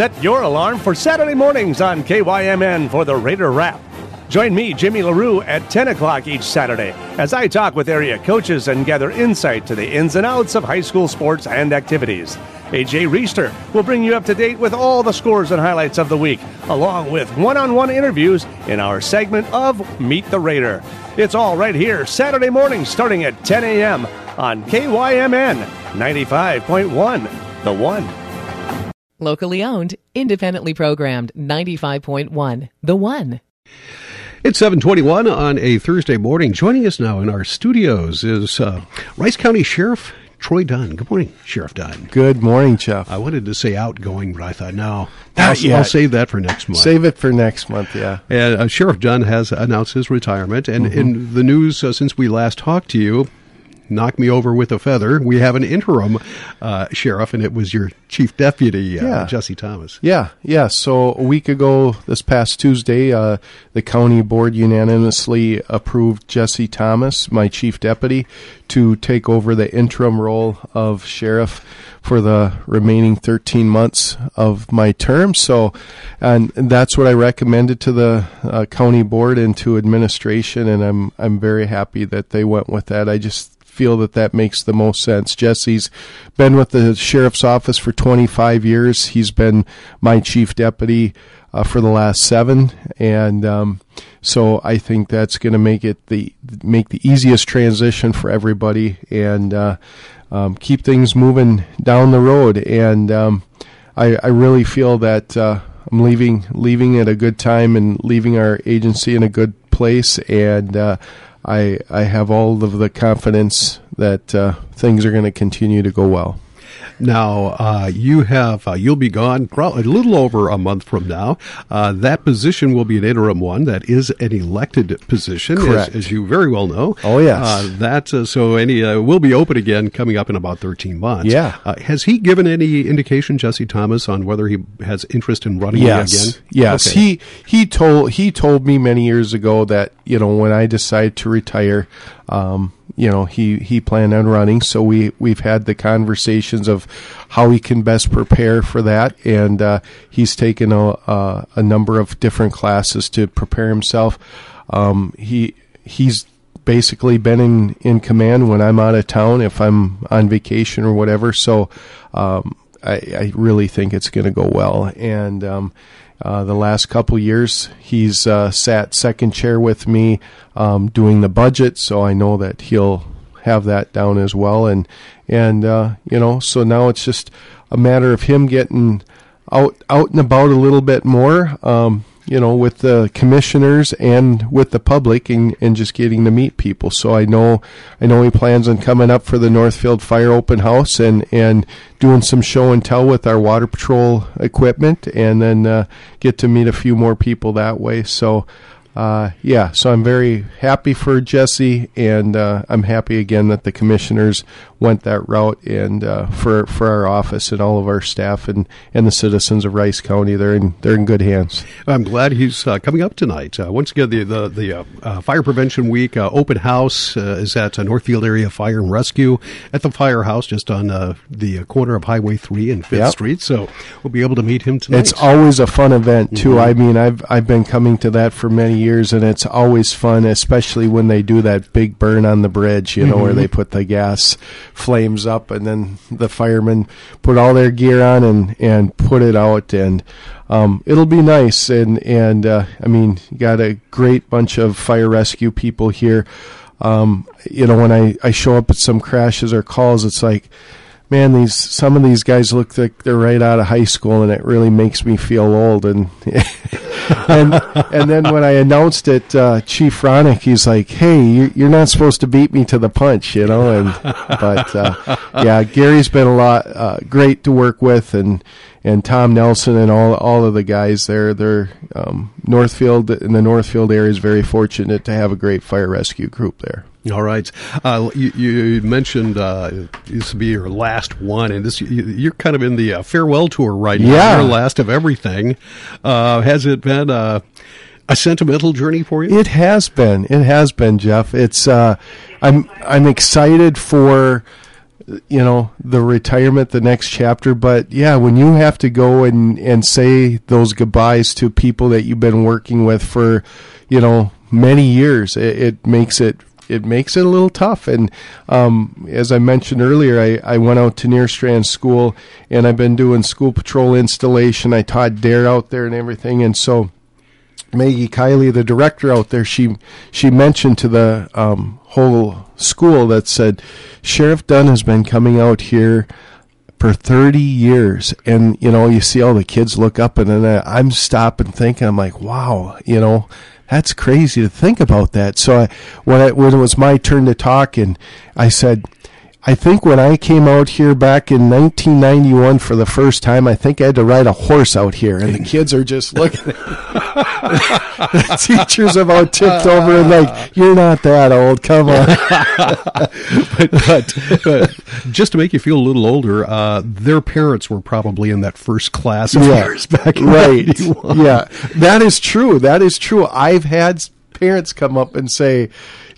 set your alarm for Saturday mornings on KYMN for the Raider Wrap. Join me, Jimmy LaRue, at 10 o'clock each Saturday as I talk with area coaches and gather insight to the ins and outs of high school sports and activities. AJ Reister will bring you up to date with all the scores and highlights of the week, along with one on one interviews in our segment of Meet the Raider. It's all right here, Saturday morning, starting at 10 a.m. on KYMN 95.1, The One. Locally owned, independently programmed, 95.1, The One. It's 721 on a Thursday morning. Joining us now in our studios is uh, Rice County Sheriff Troy Dunn. Good morning, Sheriff Dunn. Good morning, Jeff. I wanted to say outgoing, but I thought, no, Not I'll, yet. I'll save that for next month. Save it for next month, yeah. And uh, Sheriff Dunn has announced his retirement. And Mm-hmm. in the news uh, since we last talked to you, knock me over with a feather, we have an interim uh, sheriff, and it was your chief deputy, uh, Yeah. Jesse Thomas. Yeah, yeah. So a week ago, this past Tuesday, uh, the county board unanimously approved Jesse Thomas, my chief deputy, to take over the interim role of sheriff for the remaining 13 months of my term. So, and that's what I recommended to the uh, county board and to administration, and I'm I'm very happy that they went with that. I just feel that that makes the most sense. Jesse's been with the sheriff's office for 25 years. He's been my chief deputy uh, for the last seven, and um, so I think that's going to make it the make the easiest transition for everybody and uh, um, keep things moving down the road. And um, I, I really feel that uh, I'm leaving leaving at a good time and leaving our agency in a good place and. I I have all of the confidence that uh, things are going to continue to go well. Now uh, you have uh, you'll be gone probably a little over a month from now. Uh, that position will be an interim one. That is an elected position, as, as you very well know. Oh, yes. uh, that uh, so any uh, will be open again coming up in about thirteen months. Yeah. Uh, has he given any indication, Jesse Thomas, on whether he has interest in running Yes, again? yes. Okay. He he told he told me many years ago that you know when I decide to retire, um, you know he he planned on running. So we we've had the conversations of how he can best prepare for that, and uh, he's taken a, a a number of different classes to prepare himself. Um, he he's basically been in, in command when I'm out of town, if I'm on vacation or whatever. So um, I, I really think it's going to go well. And um, uh, the last couple years, he's uh, sat second chair with me um, doing the budget, so I know that he'll have that down as well. And and uh, you know, so now it's just a matter of him getting out out and about a little bit more. Um, you know, with the commissioners and with the public and, and just getting to meet people. So I know I know he plans on coming up for the Northfield Fire Open House and, and doing some show and tell with our water patrol equipment and then uh, get to meet a few more people that way. So uh, yeah, so I'm very happy for Jesse, and uh, I'm happy again that the commissioners went that route, and uh, for for our office and all of our staff and, and the citizens of Rice County, they're in they're in good hands. I'm glad he's uh, coming up tonight. Uh, once again, the the, the uh, Fire Prevention Week uh, open house uh, is at uh, Northfield Area Fire and Rescue at the firehouse just on uh, the uh, corner of Highway 3 and 5th Yep. Street. So we'll be able to meet him tonight. It's always a fun event too. I mean, I've I've been coming to that for many years, and it's always fun, especially when they do that big burn on the bridge. You know, where they put the gas flames up, and then the firemen put all their gear on and and put it out, and um, it'll be nice. And and uh, I mean, you got a great bunch of fire rescue people here. Um, you know, when I I show up at some crashes or calls, it's like man, these some of these guys look like they're right out of high school, and it really makes me feel old. And and and then when I announced it, uh, Chief Ronick, he's like, "Hey, you're, you're not supposed to beat me to the punch," you know. And but uh, yeah, Gary's been a lot uh, great to work with, and and Tom Nelson and all all of the guys there. They're um, Northfield in the Northfield area is very fortunate to have a great fire rescue group there. All right. Uh, you, you mentioned uh, this will be your last one, and this you, you're kind of in the uh, farewell tour right now. Yeah. Your last of everything. Uh, has it been uh, a sentimental journey for you? It has been. It has been, Jeff. It's uh, I'm I'm excited for you know the retirement, the next chapter. But yeah, when you have to go and and say those goodbyes to people that you've been working with for, you know, many years, it, it makes it it makes it a little tough. And um, as I mentioned earlier, I, I went out to Nerstrand School and I've been doing school patrol installation. I taught dare out there and everything, and so. Maggie Kiley, the director out there, she she mentioned to the um, whole school that said Sheriff Dunn has been coming out here for 30 years and you know you see all the kids look up and then i'm stopping thinking i'm like wow you know that's crazy to think about that. So I, when, I, when it was my turn to talk and i said I think when I came out here back in 1991 for the first time, I think I had to ride a horse out here, and the kids are just looking. the teachers about tipped over and like, "You're not that old. Come on." but, but, but, just to make you feel a little older, uh, their parents were probably in that first class of yeah, years back in right. 91. Yeah, that is true. That is true. I've had parents come up and say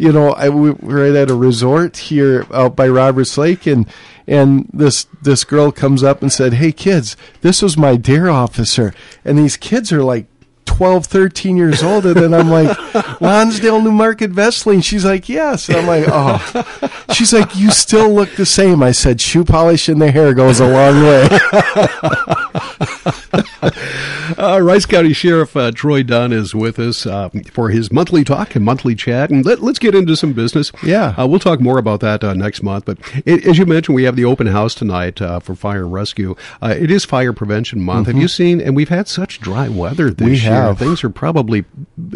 you know, I, we were at a resort here out by Roberts Lake, and and this this girl comes up and said, "Hey kids, this was my dare officer," and these kids are like 12, 13 years old. And then I'm like, Lonsdale, Newmarket, Veseli. She's like, yes. And I'm like, oh. She's like, you still look the same. I said, shoe polish in the hair goes a long way. uh, Rice County Sheriff uh, Troy Dunn is with us uh, for his monthly talk and monthly chat. And let, us get into some business. Yeah. Uh, we'll talk more about that uh, next month. But it, as you mentioned, we have the open house tonight uh, for fire and rescue. it is Fire Prevention Month. Mm-hmm. Have you seen, and we've had such dry weather this we year. Have. Things are probably,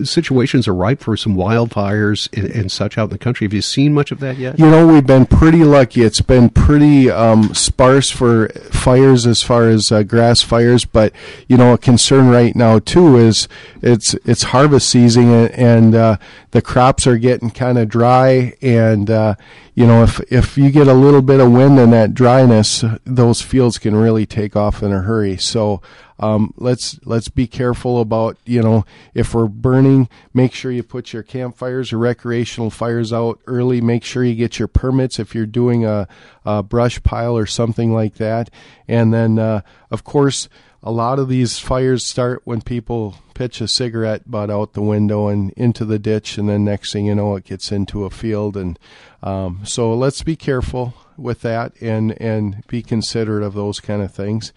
situations are ripe for some wildfires and, and, such out in the country. Have you seen much of that yet? You know, we've been pretty lucky. It's been pretty um, sparse for fires as far as grass fires. But, you know, a concern right now too is it's it's harvest season and, uh, the crops are getting kind of dry and uh, you know if if you get a little bit of wind and that dryness those fields can really take off in a hurry so um, let's let's be careful about you know if we're burning make sure you put your campfires or recreational fires out early make sure you get your permits if you're doing a, a brush pile or something like that and then uh, of course a lot of these fires start when people pitch a cigarette butt out the window and into the ditch, and then next thing you know, it gets into a field. And um, so let's be careful with that and and be considerate of those kind of things.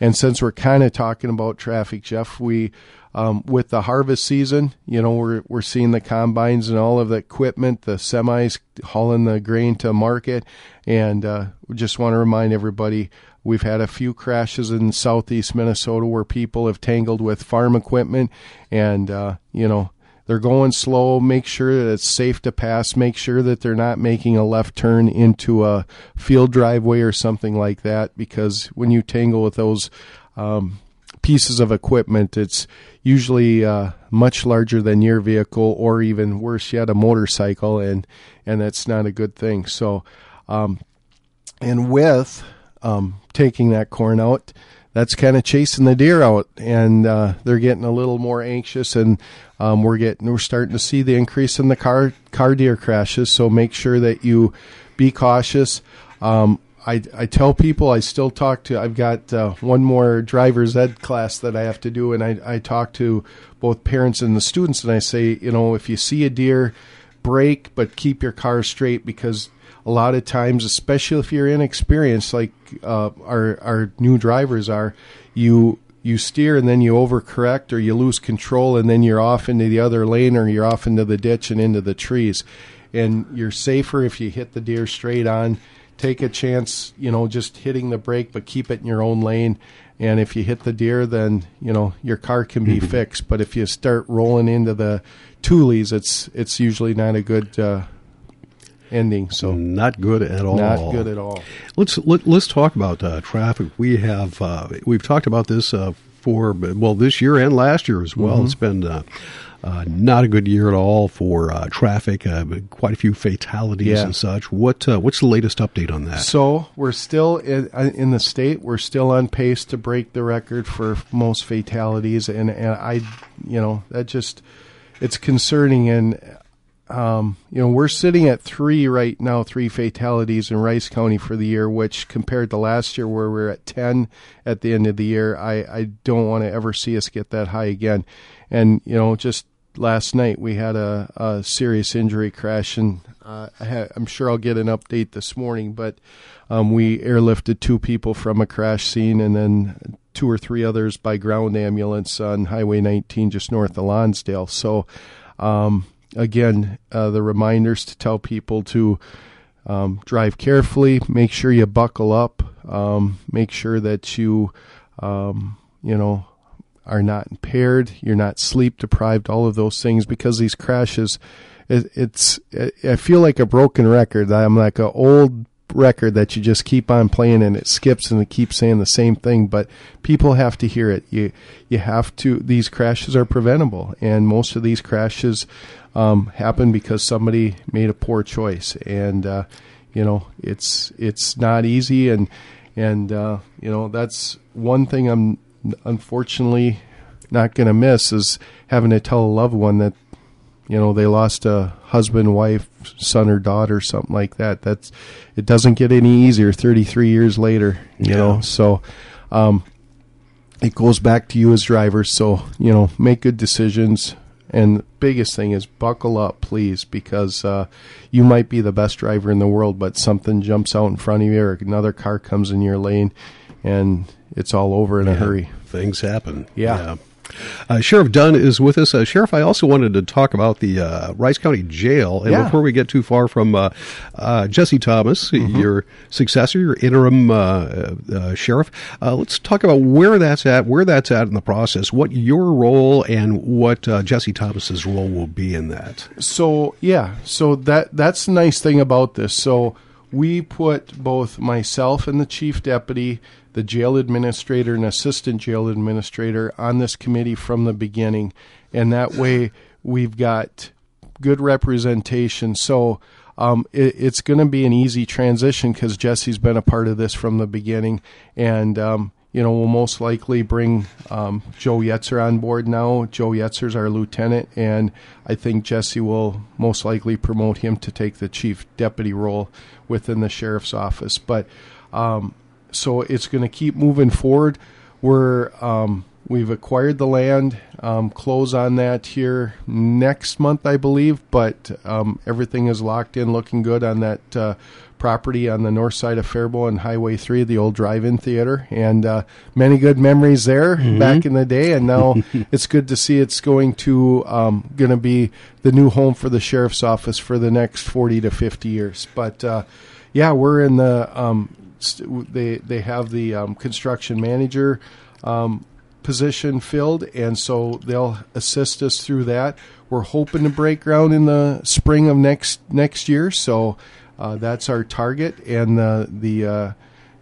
And since we're kind of talking about traffic, Jeff, we um, with the harvest season, you know, we're we're seeing the combines and all of the equipment, the semis hauling the grain to market, and uh, just want to remind everybody We've had a few crashes in southeast Minnesota where people have tangled with farm equipment, and uh, you know they're going slow. Make sure that it's safe to pass. Make sure that they're not making a left turn into a field driveway or something like that. Because when you tangle with those um, pieces of equipment, it's usually uh, much larger than your vehicle, or even worse yet, a motorcycle, and and that's not a good thing. So, um, and with um, taking that corn out, that's kind of chasing the deer out, and uh, they're getting a little more anxious, and um, we're getting we're starting to see the increase in the car car deer crashes. So make sure that you be cautious. Um, I, I tell people I still talk to I've got uh, one more driver's ed class that I have to do and I, I talk to both parents and the students and I say you know if you see a deer brake but keep your car straight because a lot of times, especially if you're inexperienced, like uh, our our new drivers are, you you steer and then you overcorrect or you lose control and then you're off into the other lane or you're off into the ditch and into the trees, and you're safer if you hit the deer straight on. Take a chance, you know, just hitting the brake, but keep it in your own lane. And if you hit the deer, then you know your car can be mm-hmm. fixed. But if you start rolling into the tules, it's it's usually not a good uh, ending. So not good at all. Not good at all. Let's let, us let us talk about uh, traffic. We have uh, we've talked about this uh, for well this year and last year as well. Mm-hmm. It's been. Uh, uh, not a good year at all for uh, traffic. quite a few fatalities yeah. and such. What what's the latest update on that? So we're still in, in, the state. We're still on pace to break the record for most fatalities, and and I, you know, that just it's concerning. And um, you know, we're sitting at three right now, three fatalities in Rice County for the year, which compared to last year where we are at 10 at the end of the year, I, I don't want to ever see us get that high again. And, you know, just last night we had a, a serious injury crash and uh, I am sure I'll get an update this morning, but um, we airlifted two people from a crash scene and then two or three others by ground ambulance on Highway 19 just north of Lonsdale. So, um, again, uh, the reminders to tell people to um, drive carefully, make sure you buckle up, um, make sure that you, um, you know, are not impaired, you're not sleep deprived, all of those things, because these crashes, it, it's, I feel like a broken record. I'm like an old record that you just keep on playing and it skips and it keeps saying the same thing but people have to hear it. You you have to these crashes are preventable and most of these crashes um, happen because somebody made a poor choice. And uh, you know it's it's not easy and and uh, you know that's one thing I'm unfortunately not going to miss is having to tell a loved one that you know they lost a husband, wife, son or daughter, something like that. That's it doesn't get any easier 33 years later, you yeah. know. So um, it goes back to you as drivers. So you know, make good decisions. And biggest thing is buckle up, please, because uh, you might be the best driver in the world, but something jumps out in front of you, or another car comes in your lane, and it's all over in yeah, a hurry. Things happen. yeah. yeah. Uh, Sheriff Dunn is with us. Uh, Sheriff, I also wanted to talk about the uh, Rice County Jail. And yeah. before we get too far from uh, uh, Jesse Thomas, mm-hmm. your successor, your interim uh, sheriff, let's talk about where that's at, where that's at in the process, what your role and what Jesse Thomas's role will be in that. So, yeah, so that that's the nice thing about this. So, we put both myself and the chief deputy the jail administrator and assistant jail administrator on this committee from the beginning. And that way we've got good representation. So um, it, it's going to be an easy transition because Jesse's been a part of this from the beginning. And, um, you know, we'll most likely bring um, Joe Yetzer on board now. Joe Yetzer's our lieutenant, and I think Jesse will most likely promote him to take the chief deputy role within the sheriff's office. But um, so it's going to keep moving forward. We're um, we've acquired the land, um, close on that here next month, I believe. But um, everything is locked in, looking good on that uh, property on the north side of Faribault and Highway Three, the old drive-in theater, and uh, many good memories there mm-hmm. back in the day. And now it's good to see it's going to um, going to be the new home for the sheriff's office for the next forty to fifty years. But uh, yeah, we're in the um, they they have the um, construction manager um, position filled, and so they'll assist us through that. We're hoping to break ground in the spring of next next year, so uh, that's our target. And the the uh,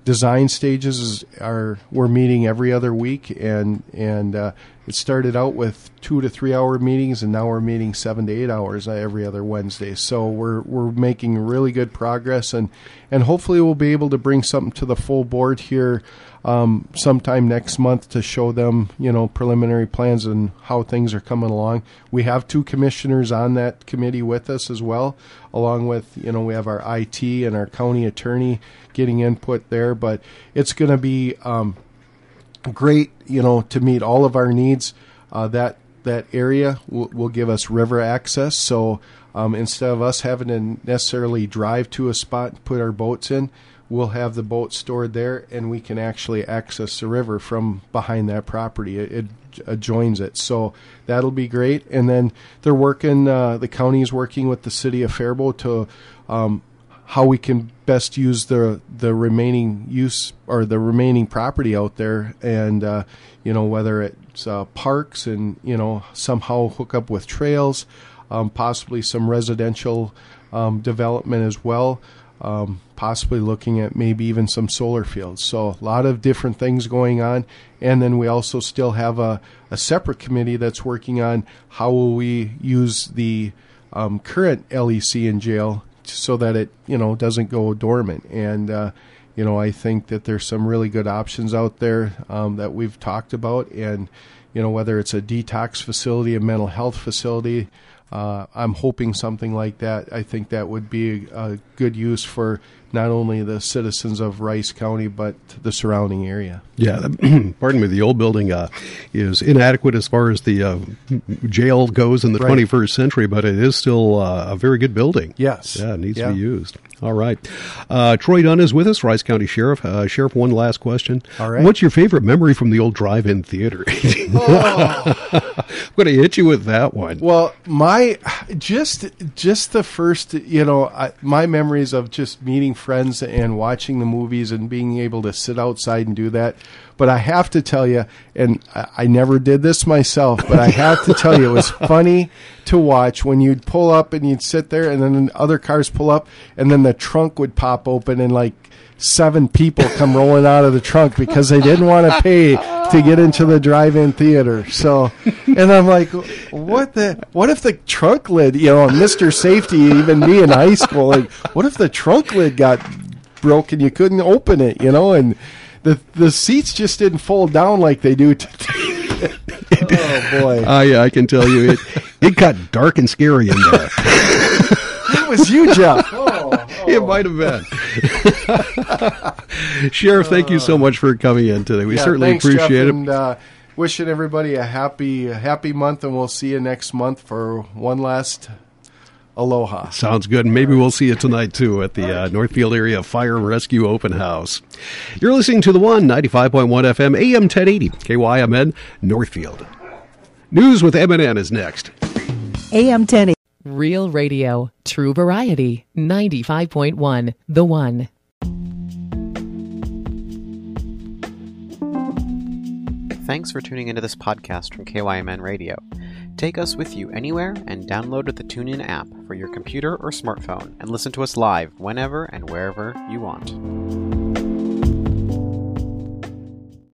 design stages are we're meeting every other week, and and uh, it started out with two to three hour meetings, and now we're meeting seven to eight hours every other Wednesday. So we're we're making really good progress, and and hopefully we'll be able to bring something to the full board here um, sometime next month to show them you know preliminary plans and how things are coming along. We have two commissioners on that committee with us as well, along with you know we have our IT and our county attorney getting input there, but it's going to be. Um, great, you know, to meet all of our needs. Uh, that that area will, will, give us river access. So um, instead of us having to necessarily drive to a spot and put our boats in, we'll have the boat stored there, and we can actually access the river from behind that property. It, it adjoins it, so that'll be great. And then they're working. Uh, the county is working with the city of Faribault to um, how we can best use the the remaining use or the remaining property out there, and uh, you know whether it's uh, parks and you know somehow hook up with trails, um, possibly some residential um, development as well. Um, possibly looking at maybe even some solar fields. So a lot of different things going on, and then we also still have a, a separate committee that's working on how will we use the um, current LEC in jail so that it you know doesn't go dormant. And uh, you know I think that there's some really good options out there um, that we've talked about, and you know whether it's a detox facility, a mental health facility. uh, I'm hoping something like that. I think that would be a, a good use for not only the citizens of Rice County but the surrounding area. Yeah, pardon me. The old building uh, is inadequate as far as the uh, jail goes in the Right. 21st century, but it is still uh, a very good building. Yes. Yeah, it needs Yeah. to be used. All right. Uh, Troy Dunn is with us, Rice County Sheriff. Uh, Sheriff, one last question. All right. What's your favorite memory from the old drive-in theater? I'm going to hit you with that one. Well, my just just the first, you know, I, my memories of just meeting friends and watching the movies and being able to sit outside and do that. But I have to tell you, and I, I never did this myself, but I have to tell you, it was funny to watch when you'd pull up and you'd sit there, and then other cars pull up, and then the trunk would pop open and like seven people come rolling out of the trunk because they didn't want to pay to get into the drive-in theater. So, and I'm like, what the? What if the trunk lid? You know, Mr. Safety, even me in high school, like, what if the trunk lid got broken? You couldn't open it, you know, and the the seats just didn't fold down like they do today. oh boy, Uh, yeah, I can tell you, it, it got dark and scary in there. that was you, Jeff. Oh, It might have been. Sheriff, thank you so much for coming in today. We Yeah, certainly thanks, appreciate Jeff, it. And, uh, wishing everybody a happy, a happy month, and we'll see you next month for one last aloha. Sounds good. And maybe we'll see you tonight, too, at the uh, Northfield Area Fire and Rescue Open House. You're listening to the one, 95.1 FM, AM 1080, KYMN, Northfield. News with MNN is next. AM 1080. Real Radio, True Variety, 95.1 The One. Thanks for tuning into this podcast from KYMN Radio. Take us with you anywhere and download the TuneIn app for your computer or smartphone and listen to us live whenever and wherever you want.